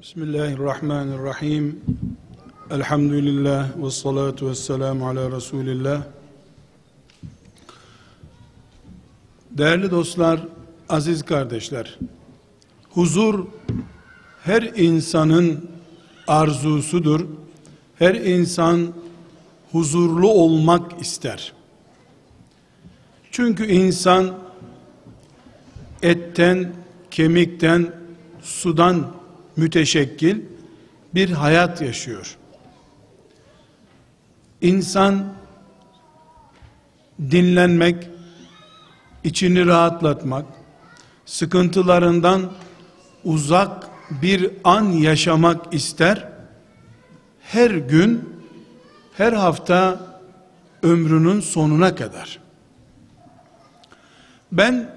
Bismillahirrahmanirrahim. Elhamdülillah ve salatu ve selamu ala Resulillah. Değerli dostlar, aziz kardeşler, huzur her insanın arzusudur. Her insan huzurlu olmak ister. Çünkü insan etten, kemikten, sudan müteşekkil bir hayat yaşıyor. İnsan dinlenmek, içini rahatlatmak, sıkıntılarından uzak bir an yaşamak ister. Her gün, her hafta ömrünün sonuna kadar. Ben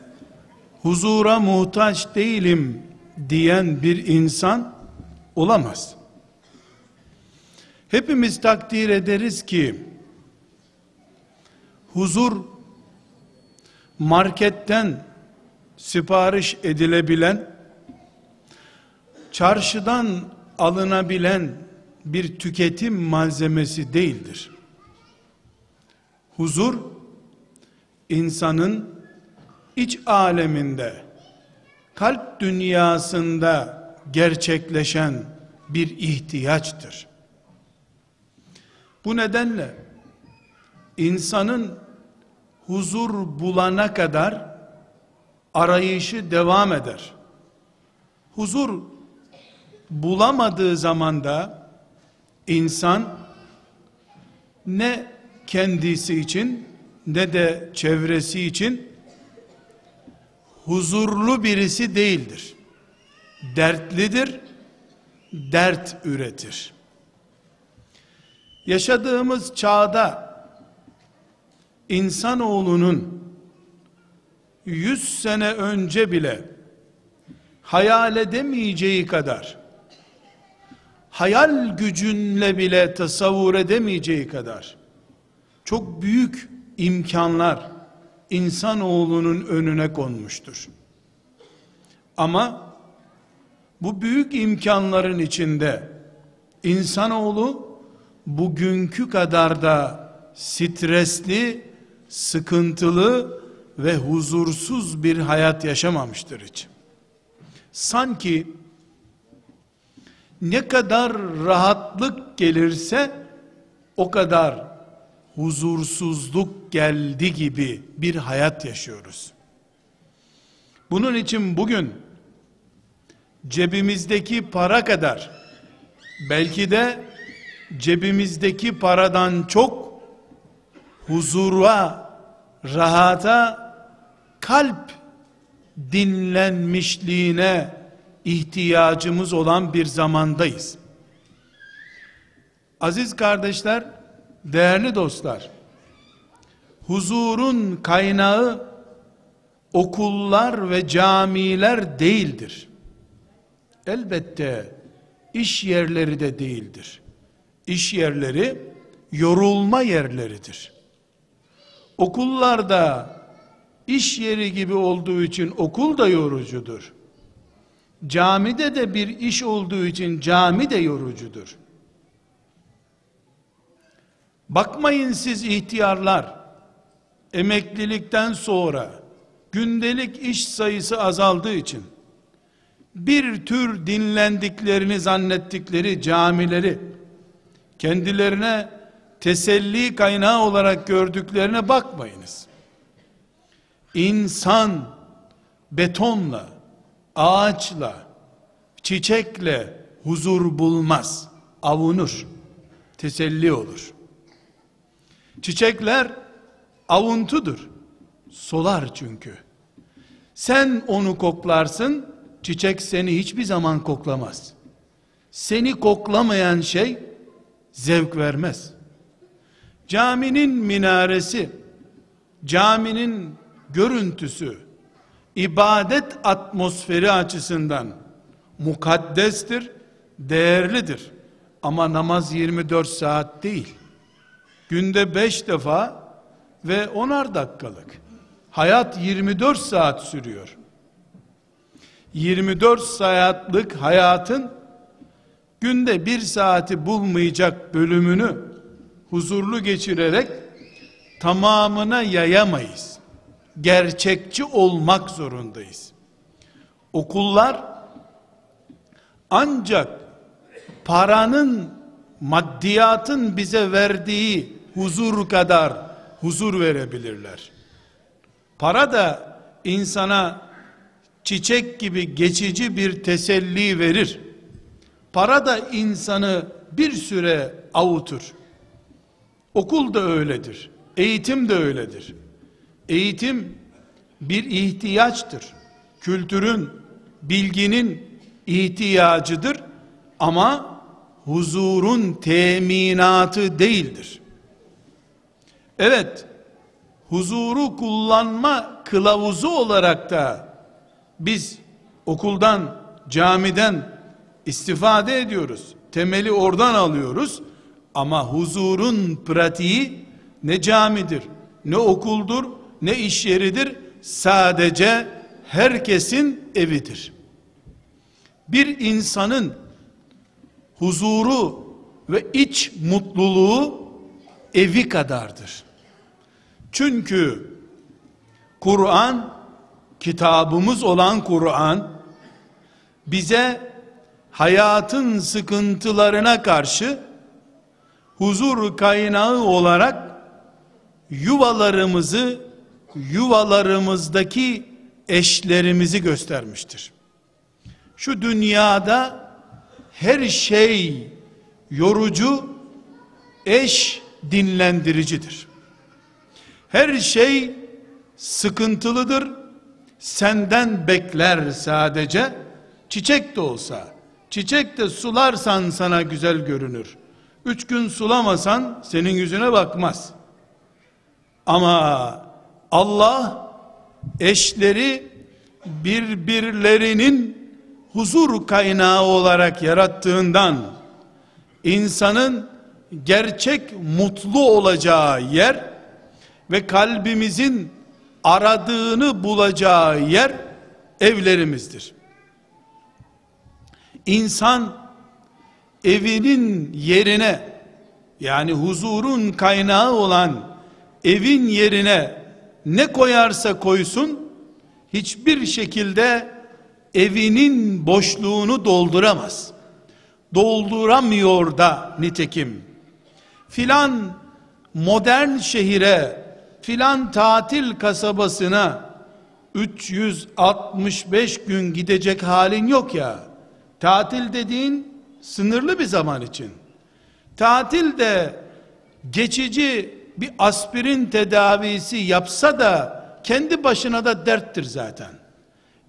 huzura muhtaç değilim diyen bir insan olamaz. Hepimiz takdir ederiz ki huzur marketten sipariş edilebilen çarşıdan alınabilen bir tüketim malzemesi değildir. Huzur insanın iç aleminde kalp dünyasında gerçekleşen bir ihtiyaçtır. Bu nedenle insanın huzur bulana kadar arayışı devam eder. Huzur bulamadığı zaman da insan ne kendisi için ne de çevresi için huzurlu birisi değildir. Dertlidir, dert üretir. Yaşadığımız çağda insanoğlunun yüz sene önce bile hayal edemeyeceği kadar hayal gücünle bile tasavvur edemeyeceği kadar çok büyük imkanlar insanoğlunun önüne konmuştur. Ama bu büyük imkanların içinde insanoğlu bugünkü kadar da stresli, sıkıntılı ve huzursuz bir hayat yaşamamıştır hiç. Sanki ne kadar rahatlık gelirse o kadar huzursuzluk geldi gibi bir hayat yaşıyoruz. Bunun için bugün cebimizdeki para kadar belki de cebimizdeki paradan çok huzura, rahata, kalp dinlenmişliğine ihtiyacımız olan bir zamandayız. Aziz kardeşler, değerli dostlar, huzurun kaynağı okullar ve camiler değildir. Elbette iş yerleri de değildir. İş yerleri yorulma yerleridir. Okullarda iş yeri gibi olduğu için okul da yorucudur. Camide de bir iş olduğu için cami de yorucudur. Bakmayın siz ihtiyarlar, emeklilikten sonra gündelik iş sayısı azaldığı için bir tür dinlendiklerini zannettikleri camileri kendilerine teselli kaynağı olarak gördüklerine bakmayınız. İnsan betonla, ağaçla, çiçekle huzur bulmaz, avunur, teselli olur. Çiçekler avuntudur. Solar çünkü. Sen onu koklarsın, çiçek seni hiçbir zaman koklamaz. Seni koklamayan şey zevk vermez. Caminin minaresi, caminin görüntüsü, ibadet atmosferi açısından mukaddestir, değerlidir. Ama namaz 24 saat değil. Günde 5 defa ve onar dakikalık. Hayat 24 saat sürüyor. 24 saatlik hayatın günde bir saati bulmayacak bölümünü huzurlu geçirerek tamamına yayamayız. Gerçekçi olmak zorundayız. Okullar ancak paranın maddiyatın bize verdiği huzur kadar huzur verebilirler. Para da insana çiçek gibi geçici bir teselli verir. Para da insanı bir süre avutur. Okul da öyledir. Eğitim de öyledir. Eğitim bir ihtiyaçtır. Kültürün, bilginin ihtiyacıdır ama huzurun teminatı değildir. Evet, huzuru kullanma kılavuzu olarak da biz okuldan, camiden istifade ediyoruz. Temeli oradan alıyoruz. Ama huzurun pratiği ne camidir, ne okuldur, ne iş yeridir. Sadece herkesin evidir. Bir insanın huzuru ve iç mutluluğu evi kadardır. Çünkü Kur'an kitabımız olan Kur'an bize hayatın sıkıntılarına karşı huzur kaynağı olarak yuvalarımızı yuvalarımızdaki eşlerimizi göstermiştir. Şu dünyada her şey yorucu, eş dinlendiricidir. Her şey sıkıntılıdır. Senden bekler sadece. Çiçek de olsa, çiçek de sularsan sana güzel görünür. Üç gün sulamasan senin yüzüne bakmaz. Ama Allah eşleri birbirlerinin huzur kaynağı olarak yarattığından insanın gerçek mutlu olacağı yer ve kalbimizin aradığını bulacağı yer evlerimizdir. İnsan evinin yerine yani huzurun kaynağı olan evin yerine ne koyarsa koysun hiçbir şekilde evinin boşluğunu dolduramaz. Dolduramıyor da nitekim. Filan modern şehire, filan tatil kasabasına 365 gün gidecek halin yok ya. Tatil dediğin sınırlı bir zaman için. Tatil de geçici bir aspirin tedavisi yapsa da kendi başına da derttir zaten.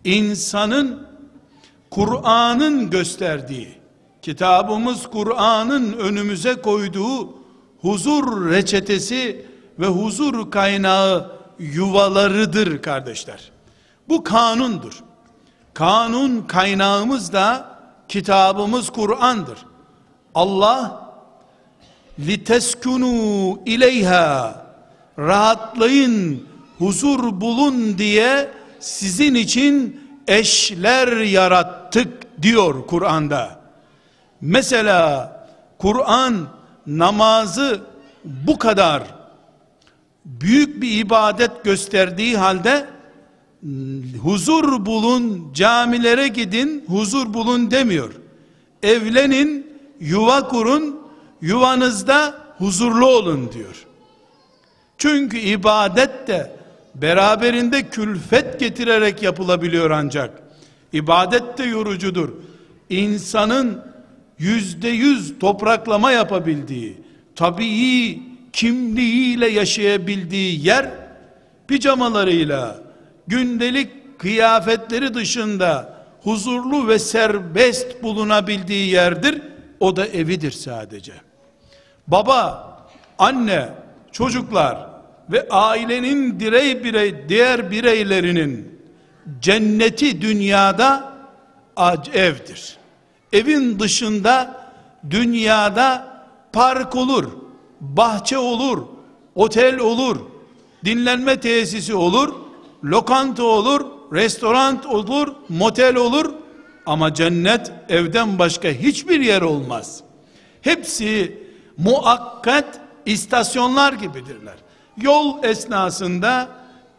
İnsanın Kur'an'ın gösterdiği, kitabımız Kur'an'ın önümüze koyduğu huzur reçetesi ve huzur kaynağı yuvalarıdır kardeşler. Bu kanundur. Kanun kaynağımız da kitabımız Kur'an'dır. Allah liteskunu ileyha rahatlayın, huzur bulun diye sizin için eşler yarattık diyor Kur'an'da. Mesela Kur'an namazı bu kadar büyük bir ibadet gösterdiği halde huzur bulun, camilere gidin, huzur bulun demiyor. Evlenin, yuva kurun, yuvanızda huzurlu olun diyor. Çünkü ibadet de beraberinde külfet getirerek yapılabiliyor ancak. İbadet de yorucudur. İnsanın yüzde yüz topraklama yapabildiği, tabii kimliğiyle yaşayabildiği yer, pijamalarıyla, gündelik kıyafetleri dışında huzurlu ve serbest bulunabildiği yerdir. O da evidir sadece. Baba, anne, çocuklar ve ailenin direy birey diğer bireylerinin cenneti dünyada evdir. Evin dışında dünyada park olur, bahçe olur, otel olur, dinlenme tesisi olur, lokanta olur, restoran olur, motel olur. Ama cennet evden başka hiçbir yer olmaz. Hepsi muakkat istasyonlar gibidirler. Yol esnasında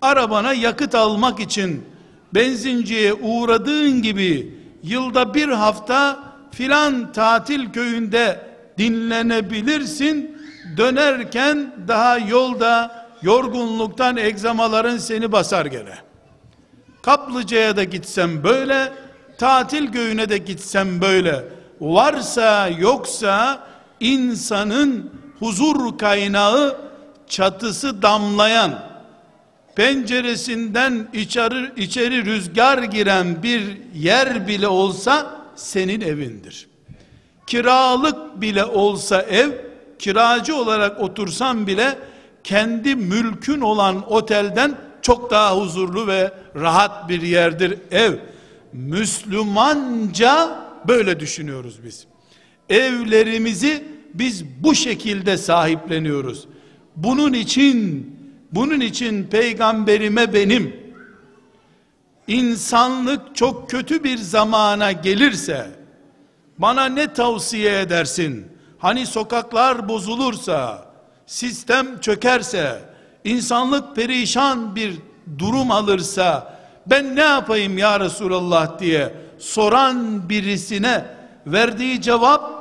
arabana yakıt almak için benzinciye uğradığın gibi yılda bir hafta filan tatil köyünde dinlenebilirsin. Dönerken daha yolda yorgunluktan egzamaların seni basar gene. Kaplıca'ya da gitsem böyle, tatil köyüne de gitsem böyle. Varsa yoksa insanın huzur kaynağı çatısı damlayan, penceresinden içeri, içeri rüzgar giren bir yer bile olsa senin evindir. Kiralık bile olsa ev, kiracı olarak otursan bile kendi mülkün olan otelden çok daha huzurlu ve rahat bir yerdir ev. Müslümanca böyle düşünüyoruz biz. Evlerimizi biz bu şekilde sahipleniyoruz. Bunun için bunun için peygamberime benim insanlık çok kötü bir zamana gelirse bana ne tavsiye edersin? Hani sokaklar bozulursa, sistem çökerse, insanlık perişan bir durum alırsa ben ne yapayım ya Resulallah diye soran birisine verdiği cevap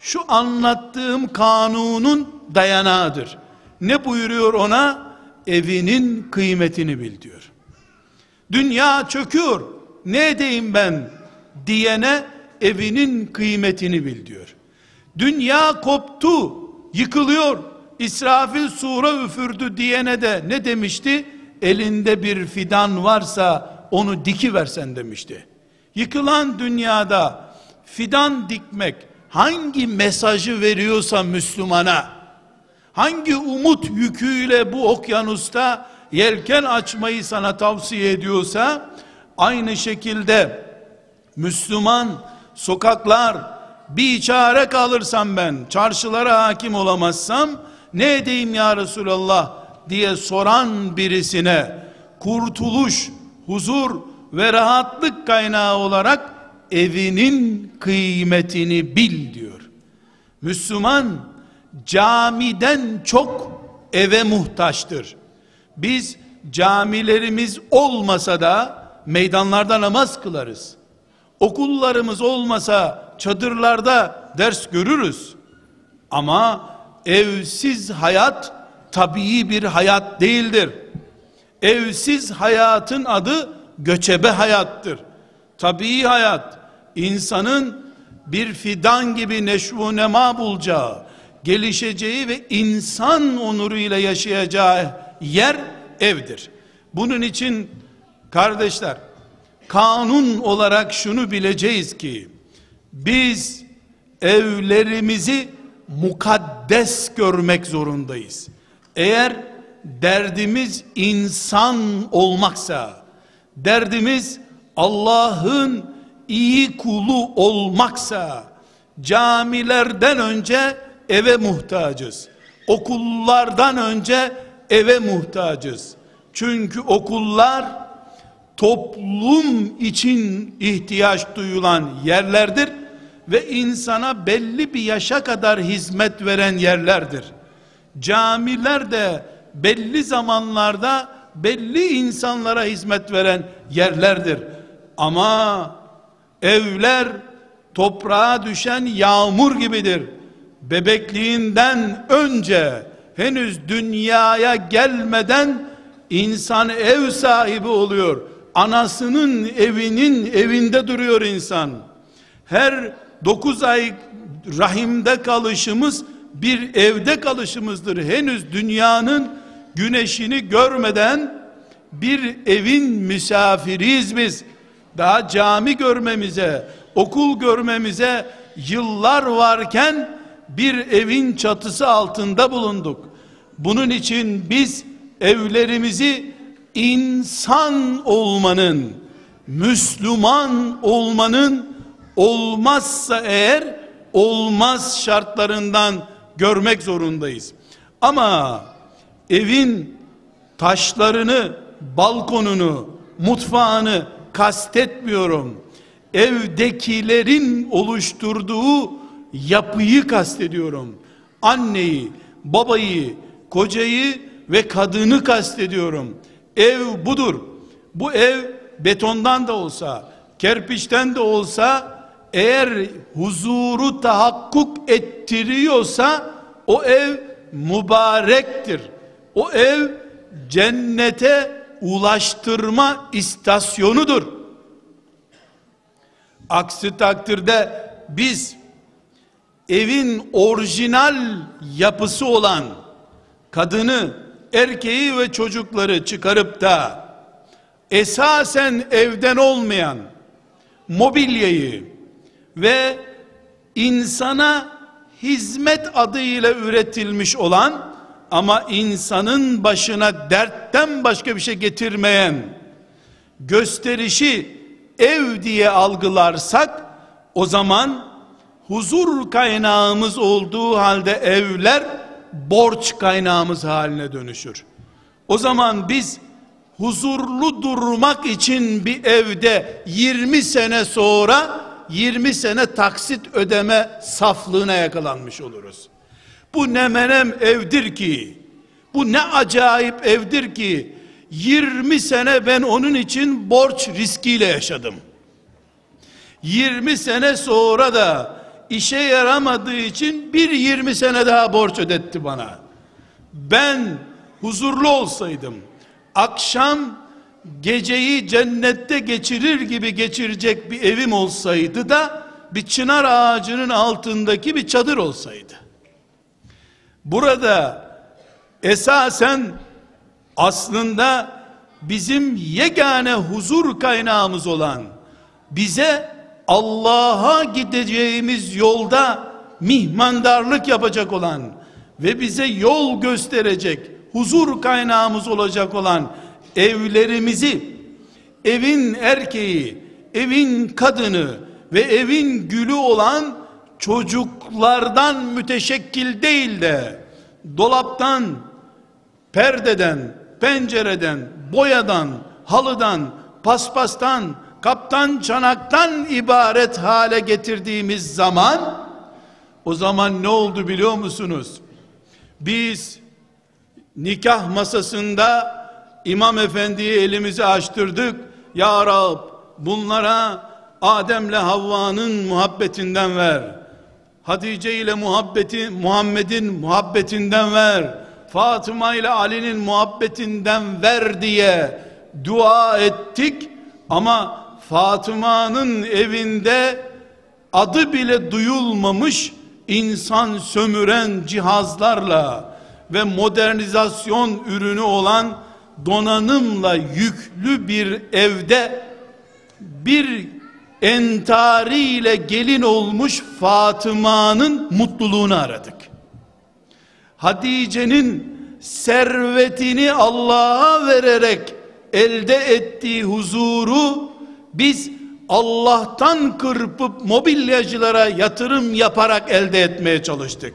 şu anlattığım kanunun dayanağıdır. Ne buyuruyor ona? Evinin kıymetini bil diyor. Dünya çöküyor. Ne edeyim ben diyene evinin kıymetini bil diyor. Dünya koptu, yıkılıyor. İsrafil sura üfürdü diyene de ne demişti? Elinde bir fidan varsa onu diki versen demişti. Yıkılan dünyada fidan dikmek hangi mesajı veriyorsa Müslümana, hangi umut yüküyle bu okyanusta yelken açmayı sana tavsiye ediyorsa, aynı şekilde Müslüman sokaklar bir çare kalırsam ben, çarşılara hakim olamazsam, ne edeyim ya Resulallah diye soran birisine, kurtuluş, huzur ve rahatlık kaynağı olarak evinin kıymetini bil diyor. Müslüman camiden çok eve muhtaçtır. Biz camilerimiz olmasa da meydanlarda namaz kılarız. Okullarımız olmasa çadırlarda ders görürüz. Ama evsiz hayat tabii bir hayat değildir. Evsiz hayatın adı göçebe hayattır. Tabii hayat insanın bir fidan gibi neşvu nema bulacağı, gelişeceği ve insan onuruyla yaşayacağı yer evdir. Bunun için kardeşler kanun olarak şunu bileceğiz ki biz evlerimizi mukaddes görmek zorundayız. Eğer derdimiz insan olmaksa, derdimiz Allah'ın iyi kulu olmaksa, camilerden önce eve muhtacız. Okullardan önce eve muhtacız. Çünkü okullar toplum için ihtiyaç duyulan yerlerdir ve insana belli bir yaşa kadar hizmet veren yerlerdir. Camiler de belli zamanlarda belli insanlara hizmet veren yerlerdir. Ama evler toprağa düşen yağmur gibidir. Bebekliğinden önce henüz dünyaya gelmeden insan ev sahibi oluyor. Anasının evinin evinde duruyor insan. Her dokuz ay rahimde kalışımız bir evde kalışımızdır. Henüz dünyanın güneşini görmeden bir evin misafiriyiz biz. Daha cami görmemize, okul görmemize yıllar varken bir evin çatısı altında bulunduk. Bunun için biz evlerimizi insan olmanın, Müslüman olmanın olmazsa eğer olmaz şartlarından görmek zorundayız. Ama evin taşlarını, balkonunu, mutfağını kastetmiyorum. evdekilerin oluşturduğu yapıyı kastediyorum. Anneyi, babayı, kocayı ve kadını kastediyorum. Ev budur. Bu ev betondan da olsa, kerpiçten de olsa eğer huzuru tahakkuk ettiriyorsa o ev mübarektir. O ev cennete ulaştırma istasyonudur. Aksi takdirde biz evin orijinal yapısı olan kadını, erkeği ve çocukları çıkarıp da esasen evden olmayan mobilyayı ve insana hizmet adıyla üretilmiş olan ama insanın başına dertten başka bir şey getirmeyen gösterişi ev diye algılarsak o zaman huzur kaynağımız olduğu halde evler borç kaynağımız haline dönüşür. O zaman biz huzurlu durmak için bir evde 20 sene sonra 20 sene taksit ödeme saflığına yakalanmış oluruz. Bu ne menem evdir ki, bu ne acayip evdir ki, 20 sene ben onun için borç riskiyle yaşadım. 20 sene sonra da işe yaramadığı için bir 20 sene daha borç ödetti bana. Ben huzurlu olsaydım, akşam geceyi cennette geçirir gibi geçirecek bir evim olsaydı da bir çınar ağacının altındaki bir çadır olsaydı. Burada esasen aslında bizim yegane huzur kaynağımız olan bize Allah'a gideceğimiz yolda mihmandarlık yapacak olan ve bize yol gösterecek huzur kaynağımız olacak olan evlerimizi evin erkeği, evin kadını ve evin gülü olan çocuklardan müteşekkil değil de dolaptan, perdeden, pencereden, boyadan, halıdan, paspastan, kaptan, çanaktan ibaret hale getirdiğimiz zaman o zaman ne oldu biliyor musunuz? Biz nikah masasında İmam Efendi'ye elimizi açtırdık. Ya Rab bunlara Adem'le Havva'nın muhabbetinden ver. Hatice ile muhabbeti Muhammed'in muhabbetinden ver. Fatıma ile Ali'nin muhabbetinden ver diye dua ettik ama Fatıma'nın evinde adı bile duyulmamış insan sömüren cihazlarla ve modernizasyon ürünü olan donanımla yüklü bir evde bir entariyle gelin olmuş Fatıma'nın mutluluğunu aradık. Hatice'nin servetini Allah'a vererek elde ettiği huzuru biz Allah'tan kırpıp mobilyacılara yatırım yaparak elde etmeye çalıştık.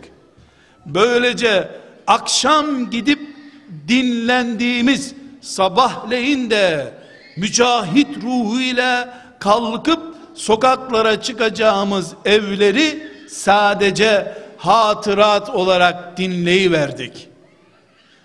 Böylece akşam gidip dinlendiğimiz sabahleyin de mücahit ruhuyla kalkıp sokaklara çıkacağımız evleri sadece hatırat olarak dinleyiverdik.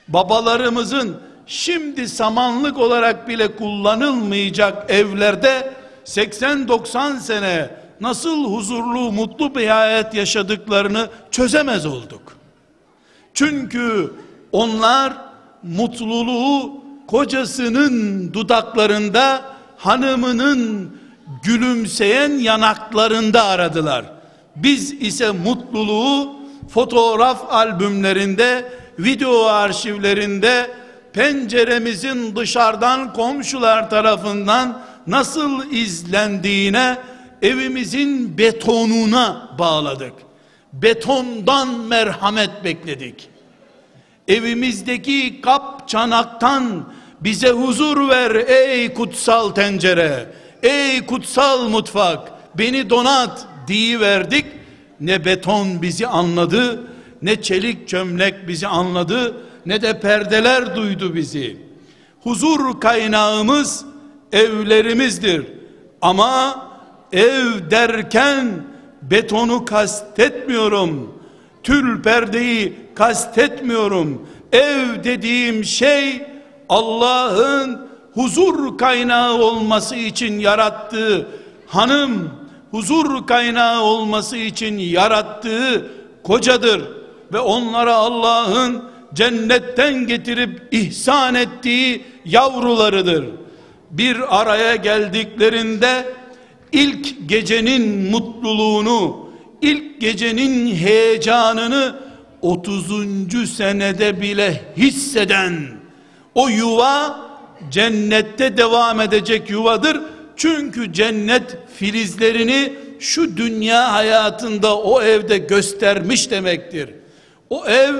Babalarımızın şimdi samanlık olarak bile kullanılmayacak evlerde 80-90 sene nasıl huzurlu, mutlu bir hayat yaşadıklarını çözemez olduk. Çünkü onlar mutluluğu kocasının dudaklarında, hanımının gülümseyen yanaklarında aradılar. Biz ise mutluluğu fotoğraf albümlerinde, video arşivlerinde, penceremizin dışarıdan komşular tarafından nasıl izlendiğine evimizin betonuna bağladık. Betondan merhamet bekledik. Evimizdeki kap çanaktan bize huzur ver ey kutsal tencere. Ey kutsal mutfak beni donat diye verdik. Ne beton bizi anladı, ne çelik çömlek bizi anladı, ne de perdeler duydu bizi. Huzur kaynağımız evlerimizdir. Ama ev derken betonu kastetmiyorum. Tül perdeyi kastetmiyorum. Ev dediğim şey Allah'ın huzur kaynağı olması için yarattığı hanım huzur kaynağı olması için yarattığı kocadır ve onlara Allah'ın cennetten getirip ihsan ettiği yavrularıdır. Bir araya geldiklerinde ilk gecenin mutluluğunu, ilk gecenin heyecanını 30. senede bile hisseden o yuva cennette devam edecek yuvadır. Çünkü cennet filizlerini şu dünya hayatında o evde göstermiş demektir. O ev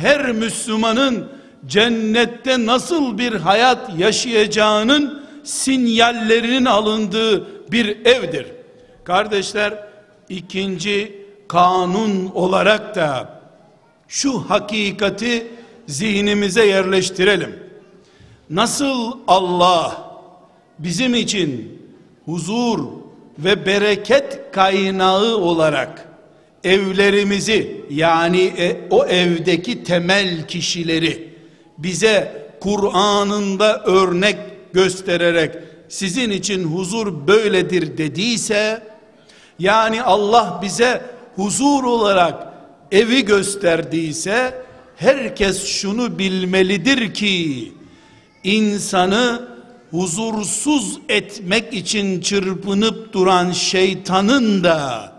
her Müslümanın cennette nasıl bir hayat yaşayacağının sinyallerinin alındığı bir evdir. Kardeşler ikinci kanun olarak da şu hakikati zihnimize yerleştirelim. Nasıl Allah bizim için huzur ve bereket kaynağı olarak evlerimizi yani e, o evdeki temel kişileri bize Kur'an'ında örnek göstererek sizin için huzur böyledir dediyse yani Allah bize huzur olarak evi gösterdiyse herkes şunu bilmelidir ki insanı huzursuz etmek için çırpınıp duran şeytanın da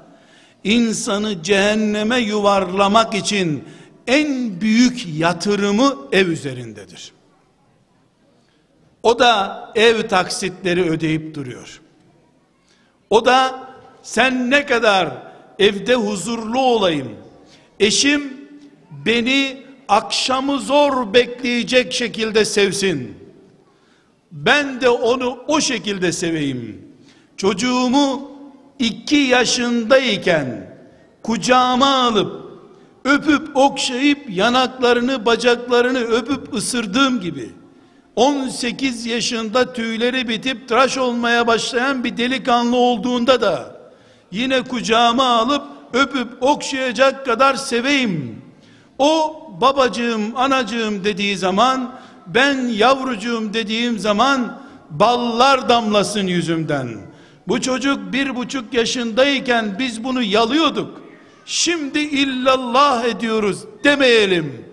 insanı cehenneme yuvarlamak için en büyük yatırımı ev üzerindedir. O da ev taksitleri ödeyip duruyor. O da sen ne kadar evde huzurlu olayım, eşim beni akşamı zor bekleyecek şekilde sevsin. Ben de onu o şekilde seveyim. Çocuğumu iki yaşındayken kucağıma alıp öpüp okşayıp yanaklarını bacaklarını öpüp ısırdığım gibi 18 yaşında tüyleri bitip tıraş olmaya başlayan bir delikanlı olduğunda da yine kucağıma alıp öpüp okşayacak kadar seveyim. O babacığım, anacığım dediği zaman ben yavrucuğum dediğim zaman ballar damlasın yüzümden. Bu çocuk bir buçuk yaşındayken biz bunu yalıyorduk. Şimdi illallah ediyoruz demeyelim.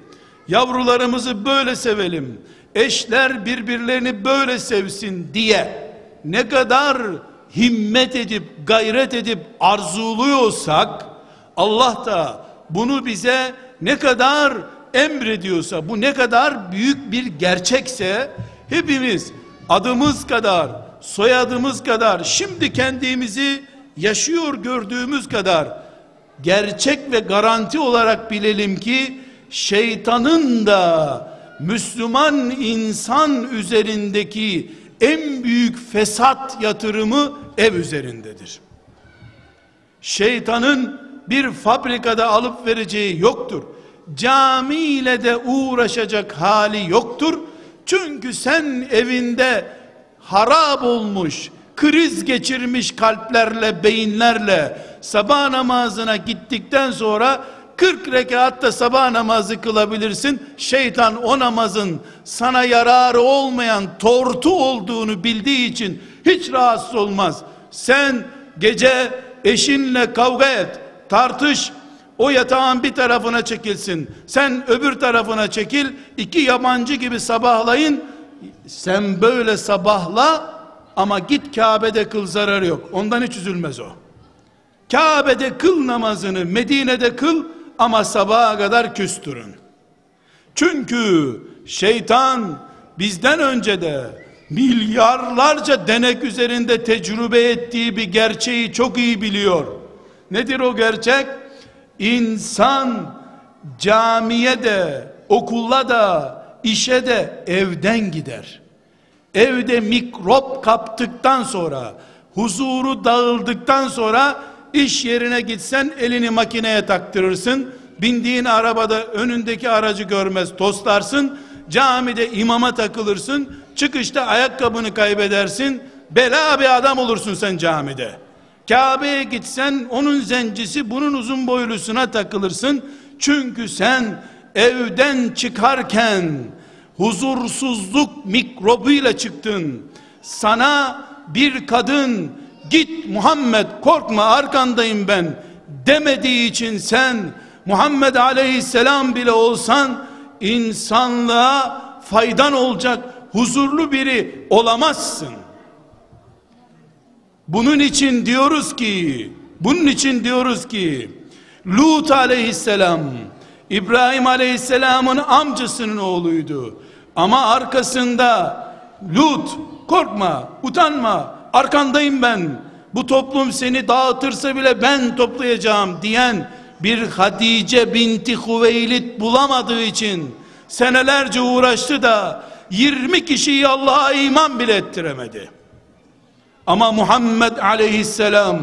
Yavrularımızı böyle sevelim. Eşler birbirlerini böyle sevsin diye ne kadar himmet edip gayret edip arzuluyorsak Allah da bunu bize ne kadar emrediyorsa bu ne kadar büyük bir gerçekse hepimiz adımız kadar soyadımız kadar şimdi kendimizi yaşıyor gördüğümüz kadar gerçek ve garanti olarak bilelim ki şeytanın da Müslüman insan üzerindeki en büyük fesat yatırımı ev üzerindedir. Şeytanın bir fabrikada alıp vereceği yoktur. Cami ile de uğraşacak hali yoktur. Çünkü sen evinde harap olmuş, kriz geçirmiş kalplerle, beyinlerle sabah namazına gittikten sonra 40 rekatta sabah namazı kılabilirsin. Şeytan o namazın sana yararı olmayan tortu olduğunu bildiği için hiç rahatsız olmaz. Sen gece eşinle kavga et, tartış, o yatağın bir tarafına çekilsin. Sen öbür tarafına çekil. iki yabancı gibi sabahlayın. Sen böyle sabahla ama git Kabe'de kıl zararı yok. Ondan hiç üzülmez o. Kabe'de kıl namazını Medine'de kıl ama sabaha kadar küstürün. Çünkü şeytan bizden önce de milyarlarca denek üzerinde tecrübe ettiği bir gerçeği çok iyi biliyor. Nedir o gerçek? İnsan camiye de, okula da, işe de evden gider. Evde mikrop kaptıktan sonra, huzuru dağıldıktan sonra iş yerine gitsen elini makineye taktırırsın. Bindiğin arabada önündeki aracı görmez toslarsın. Camide imama takılırsın. Çıkışta ayakkabını kaybedersin. Bela bir adam olursun sen camide. Kabe'ye gitsen onun zencisi bunun uzun boylusuna takılırsın. Çünkü sen evden çıkarken huzursuzluk mikrobuyla çıktın. Sana bir kadın git Muhammed korkma arkandayım ben demediği için sen Muhammed aleyhisselam bile olsan insanlığa faydan olacak huzurlu biri olamazsın. Bunun için diyoruz ki, bunun için diyoruz ki, Lut aleyhisselam, İbrahim aleyhisselamın amcasının oğluydu. Ama arkasında Lut, korkma, utanma, arkandayım ben. Bu toplum seni dağıtırsa bile ben toplayacağım diyen bir Hatice binti Hüveylid bulamadığı için senelerce uğraştı da 20 kişiyi Allah'a iman bile ettiremedi. Ama Muhammed aleyhisselam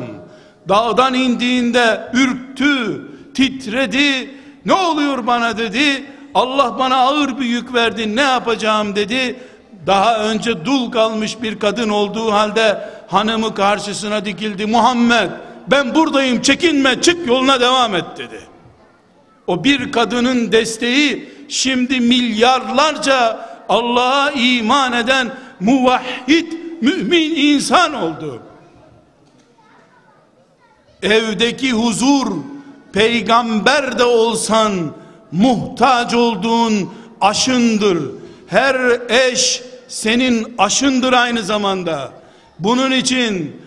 dağdan indiğinde ürktü, titredi. Ne oluyor bana dedi. Allah bana ağır bir yük verdi. Ne yapacağım dedi. Daha önce dul kalmış bir kadın olduğu halde hanımı karşısına dikildi. Muhammed ben buradayım çekinme çık yoluna devam et dedi. O bir kadının desteği şimdi milyarlarca Allah'a iman eden muvahhid mümin insan oldu. Evdeki huzur peygamber de olsan muhtaç olduğun aşındır. Her eş senin aşındır aynı zamanda. Bunun için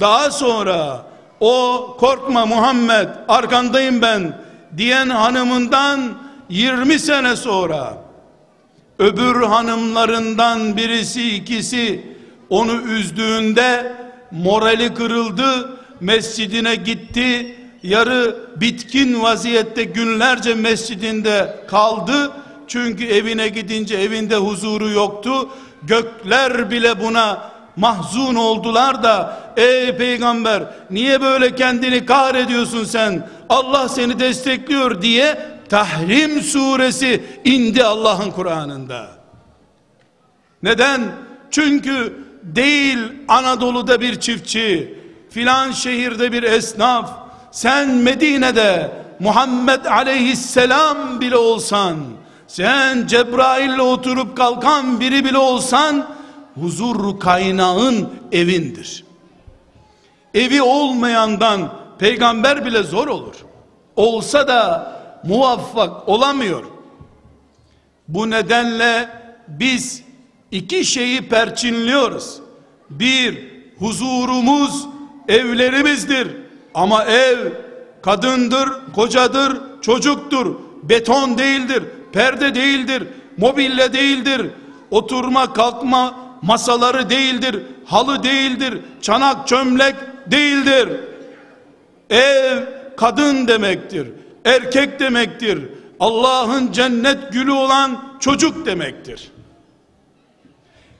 daha sonra o korkma Muhammed arkandayım ben diyen hanımından 20 sene sonra öbür hanımlarından birisi ikisi onu üzdüğünde morali kırıldı mescidine gitti yarı bitkin vaziyette günlerce mescidinde kaldı. Çünkü evine gidince evinde huzuru yoktu. Gökler bile buna mahzun oldular da ey peygamber niye böyle kendini kahrediyorsun sen? Allah seni destekliyor diye Tahrim suresi indi Allah'ın Kur'an'ında. Neden? Çünkü değil Anadolu'da bir çiftçi filan şehirde bir esnaf sen Medine'de Muhammed aleyhisselam bile olsan sen Cebrail'le oturup kalkan biri bile olsan huzur kaynağın evindir. Evi olmayandan peygamber bile zor olur. Olsa da muvaffak olamıyor. Bu nedenle biz iki şeyi perçinliyoruz. Bir, huzurumuz evlerimizdir. Ama ev kadındır, kocadır, çocuktur. Beton değildir, perde değildir, mobilya değildir. Oturma, kalkma, masaları değildir, halı değildir, çanak çömlek değildir. Ev kadın demektir, erkek demektir. Allah'ın cennet gülü olan çocuk demektir.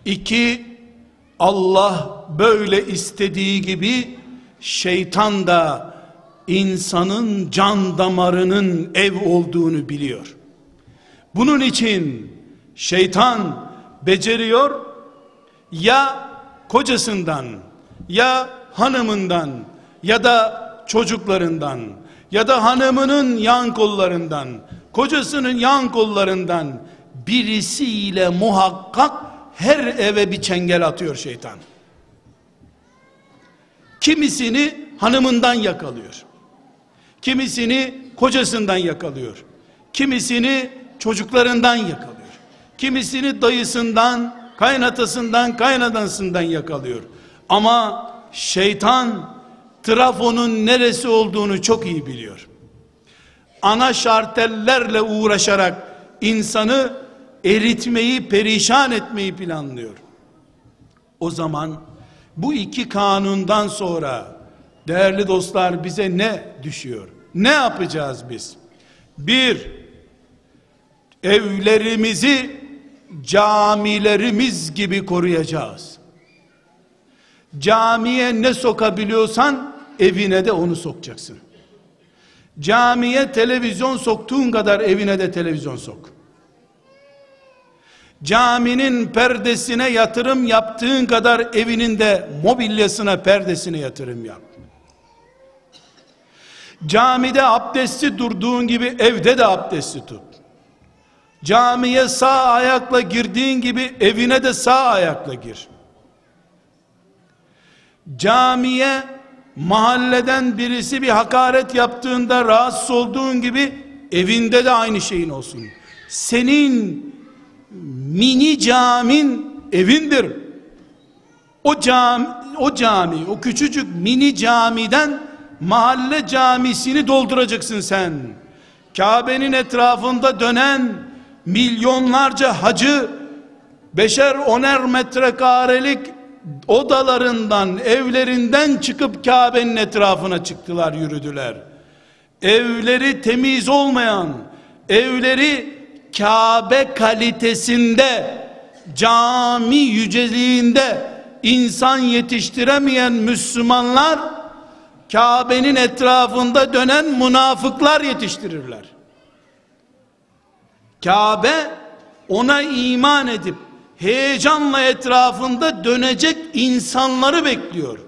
İki, Allah böyle istediği gibi şeytan da insanın can damarının ev olduğunu biliyor. Bunun için şeytan beceriyor ya kocasından ya hanımından ya da çocuklarından ya da hanımının yan kollarından kocasının yan kollarından birisiyle muhakkak her eve bir çengel atıyor şeytan. Kimisini hanımından yakalıyor. Kimisini kocasından yakalıyor. Kimisini çocuklarından yakalıyor. Kimisini dayısından, kaynatasından kaynanasından yakalıyor. Ama şeytan trafonun neresi olduğunu çok iyi biliyor. Ana şartellerle uğraşarak insanı eritmeyi, perişan etmeyi planlıyor. O zaman bu iki kanundan sonra değerli dostlar bize ne düşüyor? Ne yapacağız biz? Bir, evlerimizi camilerimiz gibi koruyacağız. Camiye ne sokabiliyorsan evine de onu sokacaksın. Camiye televizyon soktuğun kadar evine de televizyon sok. Caminin perdesine yatırım yaptığın kadar evinin de mobilyasına perdesine yatırım yap. Camide abdesti durduğun gibi evde de abdesti tut. Camiye sağ ayakla girdiğin gibi evine de sağ ayakla gir. Camiye mahalleden birisi bir hakaret yaptığında rahatsız olduğun gibi evinde de aynı şeyin olsun. Senin mini camin evindir. O cami, o cami, o küçücük mini camiden mahalle camisini dolduracaksın sen. Kabe'nin etrafında dönen milyonlarca hacı beşer oner metrekarelik odalarından, evlerinden çıkıp Kabe'nin etrafına çıktılar, yürüdüler. Evleri temiz olmayan, evleri Kabe kalitesinde, cami yüceliğinde insan yetiştiremeyen Müslümanlar Kabe'nin etrafında dönen münafıklar yetiştirirler. Kabe ona iman edip heyecanla etrafında dönecek insanları bekliyor.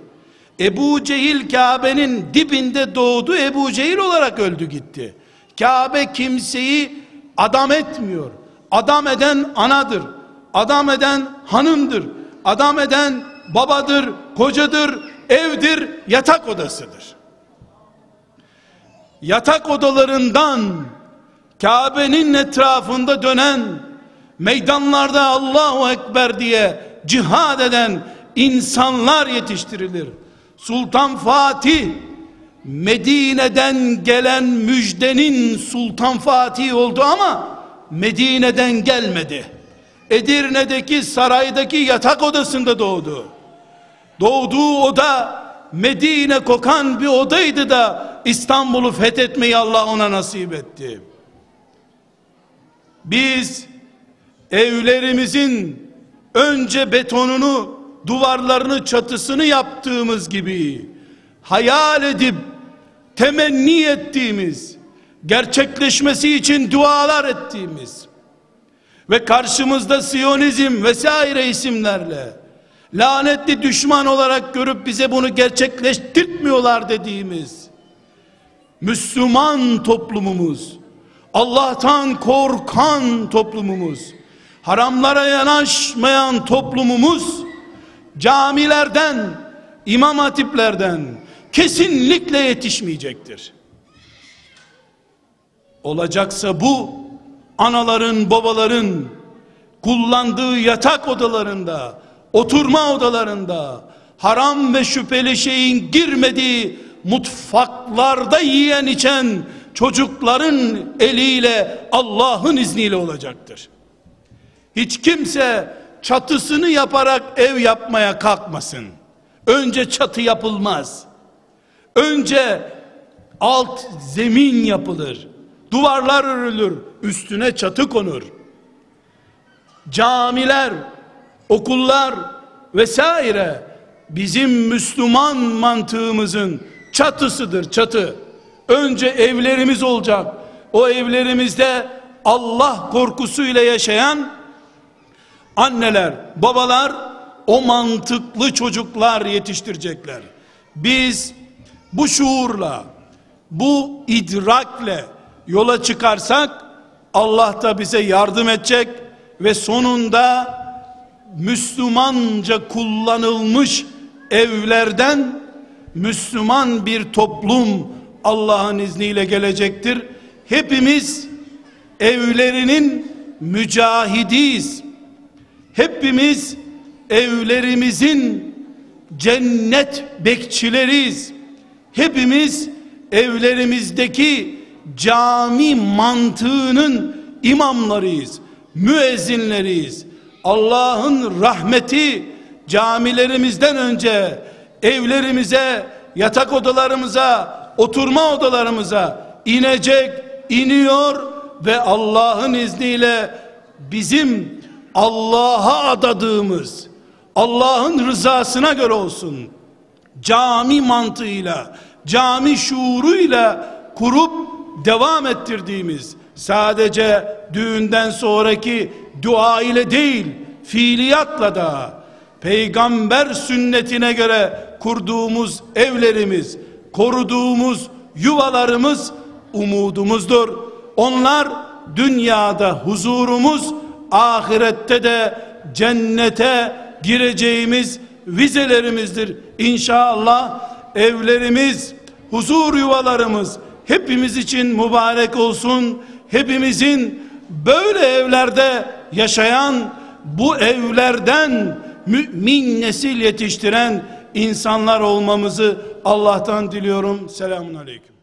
Ebu Cehil Kabe'nin dibinde doğdu Ebu Cehil olarak öldü gitti. Kabe kimseyi adam etmiyor. Adam eden anadır. Adam eden hanımdır. Adam eden babadır, kocadır, evdir, yatak odasıdır. Yatak odalarından Kabe'nin etrafında dönen meydanlarda Allahu Ekber diye cihad eden insanlar yetiştirilir. Sultan Fatih Medine'den gelen müjdenin Sultan Fatih oldu ama Medine'den gelmedi. Edirne'deki saraydaki yatak odasında doğdu. Doğduğu oda Medine kokan bir odaydı da İstanbul'u fethetmeyi Allah ona nasip etti. Biz evlerimizin önce betonunu, duvarlarını, çatısını yaptığımız gibi hayal edip temenni ettiğimiz, gerçekleşmesi için dualar ettiğimiz ve karşımızda Siyonizm vesaire isimlerle lanetli düşman olarak görüp bize bunu gerçekleştirmiyorlar dediğimiz Müslüman toplumumuz Allah'tan korkan toplumumuz haramlara yanaşmayan toplumumuz camilerden imam hatiplerden kesinlikle yetişmeyecektir olacaksa bu anaların babaların kullandığı yatak odalarında oturma odalarında haram ve şüpheli şeyin girmediği mutfaklarda yiyen içen çocukların eliyle Allah'ın izniyle olacaktır. Hiç kimse çatısını yaparak ev yapmaya kalkmasın. Önce çatı yapılmaz. Önce alt zemin yapılır. Duvarlar örülür, üstüne çatı konur. Camiler okullar vesaire bizim Müslüman mantığımızın çatısıdır çatı. Önce evlerimiz olacak. O evlerimizde Allah korkusuyla yaşayan anneler, babalar o mantıklı çocuklar yetiştirecekler. Biz bu şuurla, bu idrakle yola çıkarsak Allah da bize yardım edecek ve sonunda Müslümanca kullanılmış evlerden Müslüman bir toplum Allah'ın izniyle gelecektir. Hepimiz evlerinin mücahidiyiz. Hepimiz evlerimizin cennet bekçileriyiz. Hepimiz evlerimizdeki cami mantığının imamlarıyız, müezzinleriyiz. Allah'ın rahmeti camilerimizden önce evlerimize, yatak odalarımıza, oturma odalarımıza inecek, iniyor ve Allah'ın izniyle bizim Allah'a adadığımız Allah'ın rızasına göre olsun. Cami mantığıyla, cami şuuruyla kurup devam ettirdiğimiz sadece düğünden sonraki dua ile değil fiiliyatla da peygamber sünnetine göre kurduğumuz evlerimiz koruduğumuz yuvalarımız umudumuzdur. Onlar dünyada huzurumuz, ahirette de cennete gireceğimiz vizelerimizdir. İnşallah evlerimiz, huzur yuvalarımız hepimiz için mübarek olsun. Hepimizin böyle evlerde yaşayan, bu evlerden mümin nesil yetiştiren insanlar olmamızı Allah'tan diliyorum. Selamun Aleyküm.